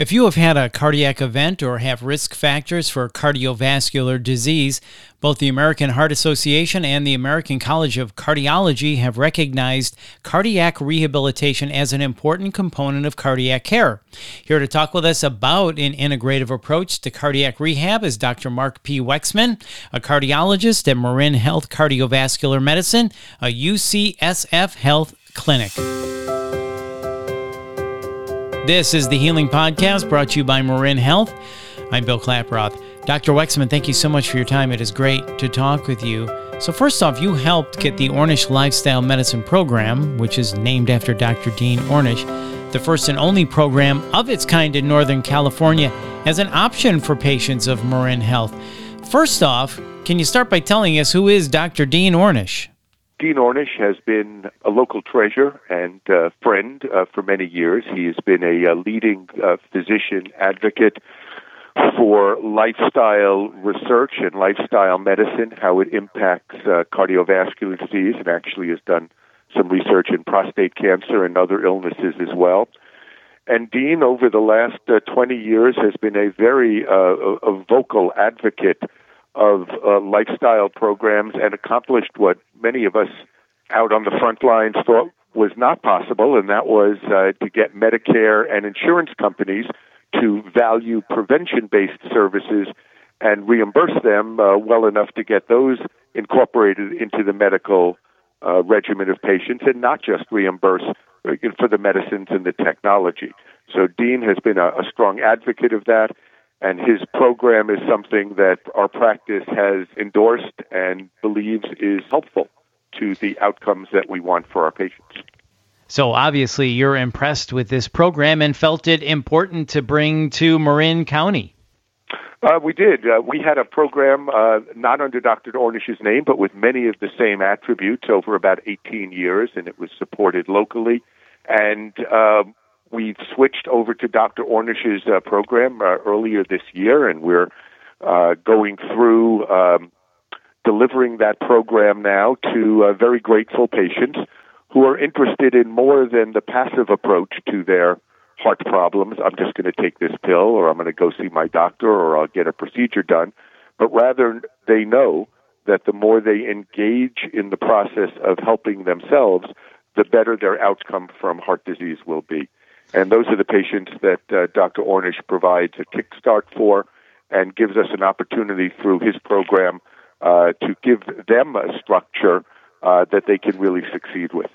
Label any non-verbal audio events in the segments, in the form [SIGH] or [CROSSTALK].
If you have had a cardiac event or have risk factors for cardiovascular disease, both the American Heart Association and the American College of Cardiology have recognized cardiac rehabilitation as an important component of cardiac care. Here to talk with us about an integrative approach to cardiac rehab is Dr. Mark P. Wexman, a cardiologist at Marin Health Cardiovascular Medicine, a UCSF Health clinic. This is the Healing Podcast brought to you by Marin Health. I'm Bill Klaproth. Dr. Wexman, thank you so much for your time. It is great to talk with you. So, first off, you helped get the Ornish Lifestyle Medicine Program, which is named after Dr. Dean Ornish, the first and only program of its kind in Northern California, as an option for patients of Marin Health. First off, can you start by telling us who is Dr. Dean Ornish? Dean Ornish has been a local treasure and uh, friend uh, for many years. He has been a, a leading uh, physician advocate for lifestyle research and lifestyle medicine, how it impacts uh, cardiovascular disease, and actually has done some research in prostate cancer and other illnesses as well. And Dean, over the last uh, 20 years, has been a very uh, a vocal advocate of uh, lifestyle programs and accomplished what many of us out on the front lines thought was not possible, and that was uh, to get Medicare and insurance companies to value prevention based services and reimburse them uh, well enough to get those incorporated into the medical uh, regimen of patients and not just reimburse uh, for the medicines and the technology. So, Dean has been a, a strong advocate of that and his program is something that our practice has endorsed and believes is helpful to the outcomes that we want for our patients. So obviously, you're impressed with this program and felt it important to bring to Marin County. Uh, we did. Uh, we had a program uh, not under Dr. Ornish's name, but with many of the same attributes over about 18 years, and it was supported locally. And um, we switched over to Dr. Ornish's uh, program uh, earlier this year, and we're uh, going through um, delivering that program now to uh, very grateful patients who are interested in more than the passive approach to their heart problems. I'm just going to take this pill, or I'm going to go see my doctor, or I'll get a procedure done. But rather, they know that the more they engage in the process of helping themselves, the better their outcome from heart disease will be. And those are the patients that uh, Dr. Ornish provides a kickstart for and gives us an opportunity through his program uh, to give them a structure uh, that they can really succeed with.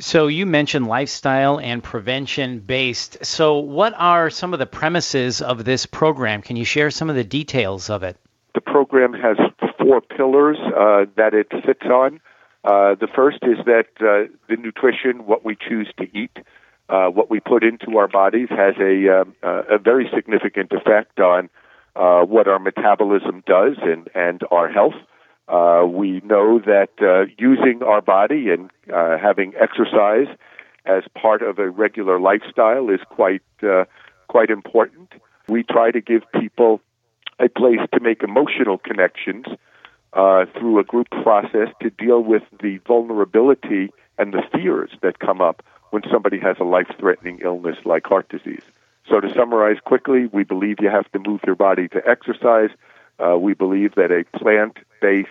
So you mentioned lifestyle and prevention based. So what are some of the premises of this program? Can you share some of the details of it? The program has four pillars uh, that it sits on. Uh, the first is that uh, the nutrition, what we choose to eat, uh, what we put into our bodies has a, um, uh, a very significant effect on uh, what our metabolism does and, and our health. Uh, we know that uh, using our body and uh, having exercise as part of a regular lifestyle is quite uh, quite important. We try to give people a place to make emotional connections uh, through a group process to deal with the vulnerability and the fears that come up when somebody has a life threatening illness like heart disease. So, to summarize quickly, we believe you have to move your body to exercise. Uh, we believe that a plant based,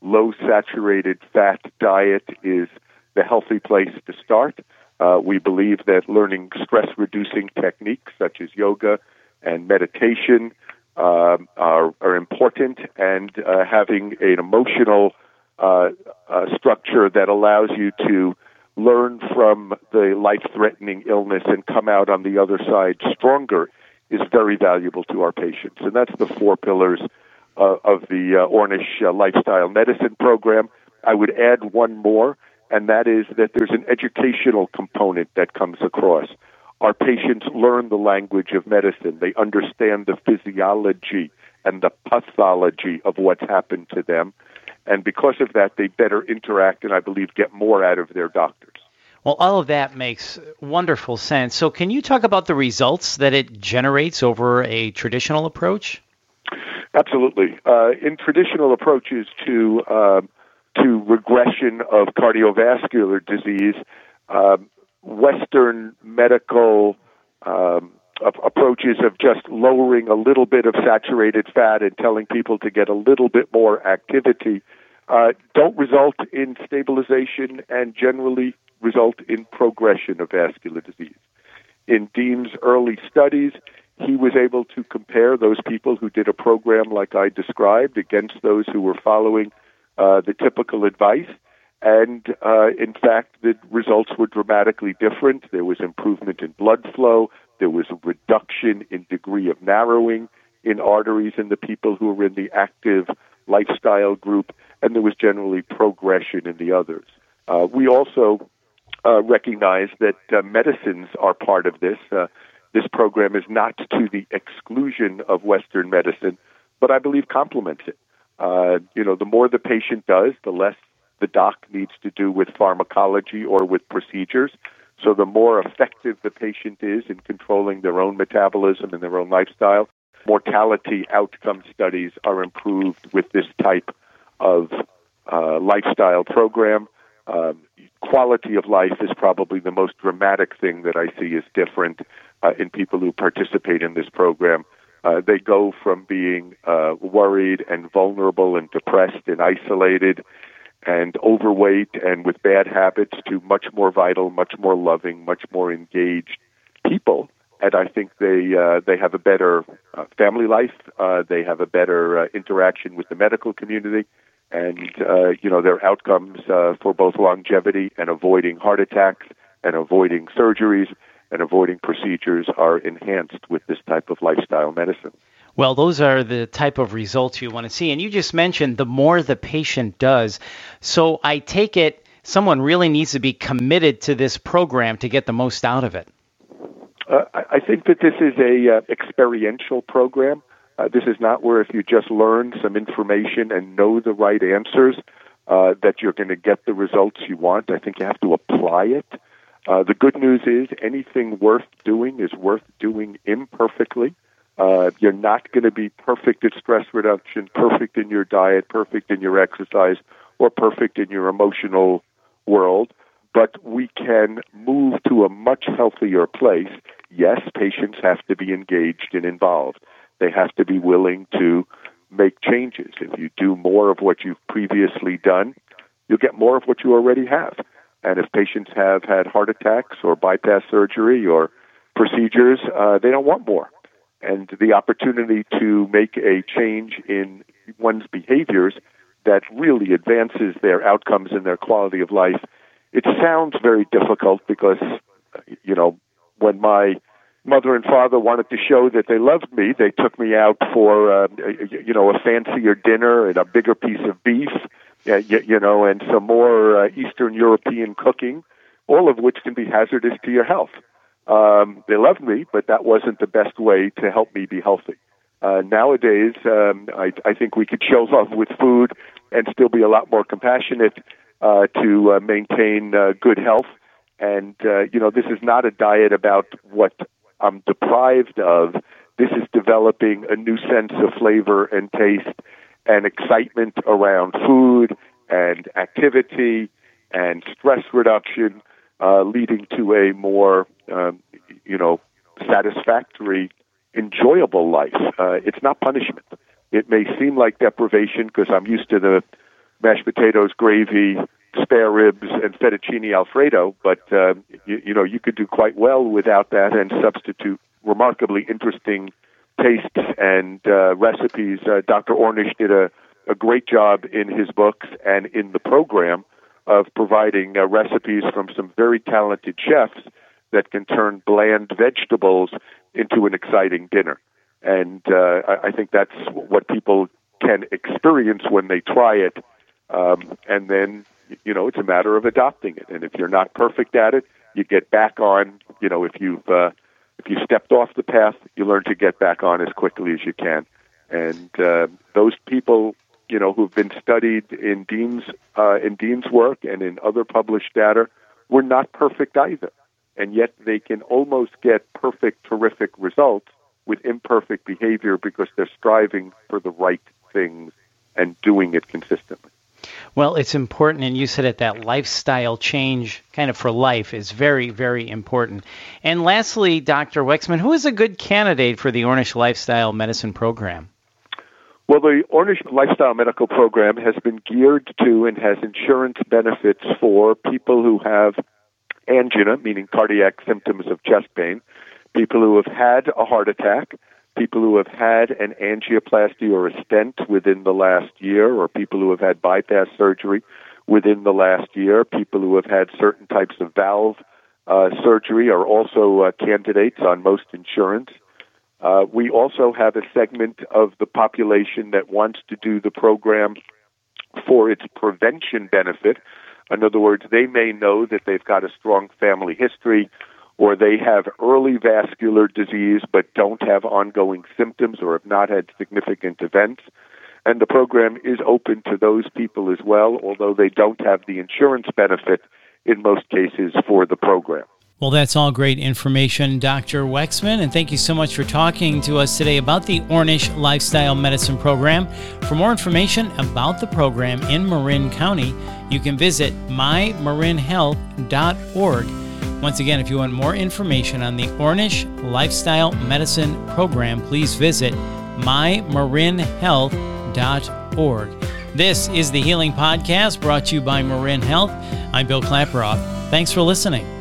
low saturated fat diet is the healthy place to start. Uh, we believe that learning stress reducing techniques such as yoga and meditation um, are, are important, and uh, having an emotional uh, uh, structure that allows you to learn from the life threatening illness and come out on the other side stronger is very valuable to our patients. And that's the four pillars uh, of the uh, Ornish uh, Lifestyle Medicine Program. I would add one more, and that is that there's an educational component that comes across. Our patients learn the language of medicine, they understand the physiology and the pathology of what's happened to them. And because of that, they better interact and I believe get more out of their doctors. Well, all of that makes wonderful sense. So, can you talk about the results that it generates over a traditional approach? Absolutely. Uh, in traditional approaches to uh, to regression of cardiovascular disease, uh, Western medical um, approaches of just lowering a little bit of saturated fat and telling people to get a little bit more activity uh, don't result in stabilization and generally result in progression of vascular disease. In Dean's early studies, he was able to compare those people who did a program like I described against those who were following uh, the typical advice. And uh, in fact, the results were dramatically different. There was improvement in blood flow. There was a reduction in degree of narrowing in arteries in the people who were in the active lifestyle group, and there was generally progression in the others. Uh, we also uh, recognize that uh, medicines are part of this. Uh, this program is not to the exclusion of Western medicine, but I believe complements it. Uh, you know, the more the patient does, the less the doc needs to do with pharmacology or with procedures. So the more effective the patient is in controlling their own metabolism and their own lifestyle, mortality outcome studies are improved with this type of uh, lifestyle program. Um, quality of life is probably the most dramatic thing that I see is different uh, in people who participate in this program. Uh, they go from being uh, worried and vulnerable and depressed and isolated and overweight and with bad habits to much more vital, much more loving, much more engaged people. And I think they uh, they have a better uh, family life. Uh, they have a better uh, interaction with the medical community, and uh, you know their outcomes uh, for both longevity and avoiding heart attacks and avoiding surgeries and avoiding procedures are enhanced with this type of lifestyle medicine. Well, those are the type of results you want to see. And you just mentioned the more the patient does. So I take it someone really needs to be committed to this program to get the most out of it. Uh, I think that this is a uh, experiential program. Uh, this is not where if you just learn some information and know the right answers uh, that you're going to get the results you want. I think you have to apply it. Uh, the good news is anything worth doing is worth doing imperfectly. Uh, you're not going to be perfect at stress reduction, perfect in your diet, perfect in your exercise, or perfect in your emotional world, but we can move to a much healthier place. Yes, patients have to be engaged and involved. They have to be willing to make changes. If you do more of what you've previously done, you'll get more of what you already have. And if patients have had heart attacks or bypass surgery or procedures, uh, they don't want more and the opportunity to make a change in one's behaviors that really advances their outcomes and their quality of life. It sounds very difficult because, you know, when my mother and father wanted to show that they loved me, they took me out for, uh, you know, a fancier dinner and a bigger piece of beef, you, you know, and some more uh, Eastern European cooking, all of which can be hazardous to your health. Um, they loved me, but that wasn't the best way to help me be healthy. Uh, nowadays, um, I, I think we could show [LAUGHS] love with food and still be a lot more compassionate uh, to uh, maintain uh, good health. And uh, you know, this is not a diet about what I'm deprived of. This is developing a new sense of flavor and taste and excitement around food and activity and stress reduction uh, leading to a more, um, you know, satisfactory, enjoyable life. Uh, it's not punishment. It may seem like deprivation because I'm used to the mashed potatoes, gravy, spare ribs, and fettuccine alfredo, but uh, you, you know you could do quite well without that and substitute remarkably interesting tastes and uh, recipes. Uh, Dr. Ornish did a, a great job in his books and in the program of providing uh, recipes from some very talented chefs that can turn bland vegetables into an exciting dinner. And uh, I, I think that's what people can experience when they try it. Um, and then, you know, it's a matter of adopting it. And if you're not perfect at it, you get back on. You know, if you've uh, if you stepped off the path, you learn to get back on as quickly as you can. And uh, those people you know, who've been studied in Dean's uh, in Dean's work and in other published data, were not perfect either, and yet they can almost get perfect, terrific results with imperfect behavior because they're striving for the right things and doing it consistently. Well, it's important, and you said it, that lifestyle change kind of for life is very, very important. And lastly, Dr. Wexman, who is a good candidate for the Ornish Lifestyle Medicine Program? Well, the Ornish Lifestyle Medical Program has been geared to and has insurance benefits for people who have angina, meaning cardiac symptoms of chest pain, people who have had a heart attack, people who have had an angioplasty or a stent within the last year, or people who have had bypass surgery within the last year, people who have had certain types of valve uh, surgery are also uh, candidates on most insurance. Uh, we also have a segment of the population that wants to do the program for its prevention benefit. In other words, they may know that they've got a strong family history or they have early vascular disease but don't have ongoing symptoms or have not had significant events. And the program is open to those people as well, although they don't have the insurance benefit in most cases for the program. Well, that's all great information, Dr. Wexman, and thank you so much for talking to us today about the Ornish Lifestyle Medicine Program. For more information about the program in Marin County, you can visit mymarinhealth.org. Once again, if you want more information on the Ornish Lifestyle Medicine Program, please visit mymarinhealth.org. This is the Healing Podcast brought to you by Marin Health. I'm Bill Klaproth. Thanks for listening.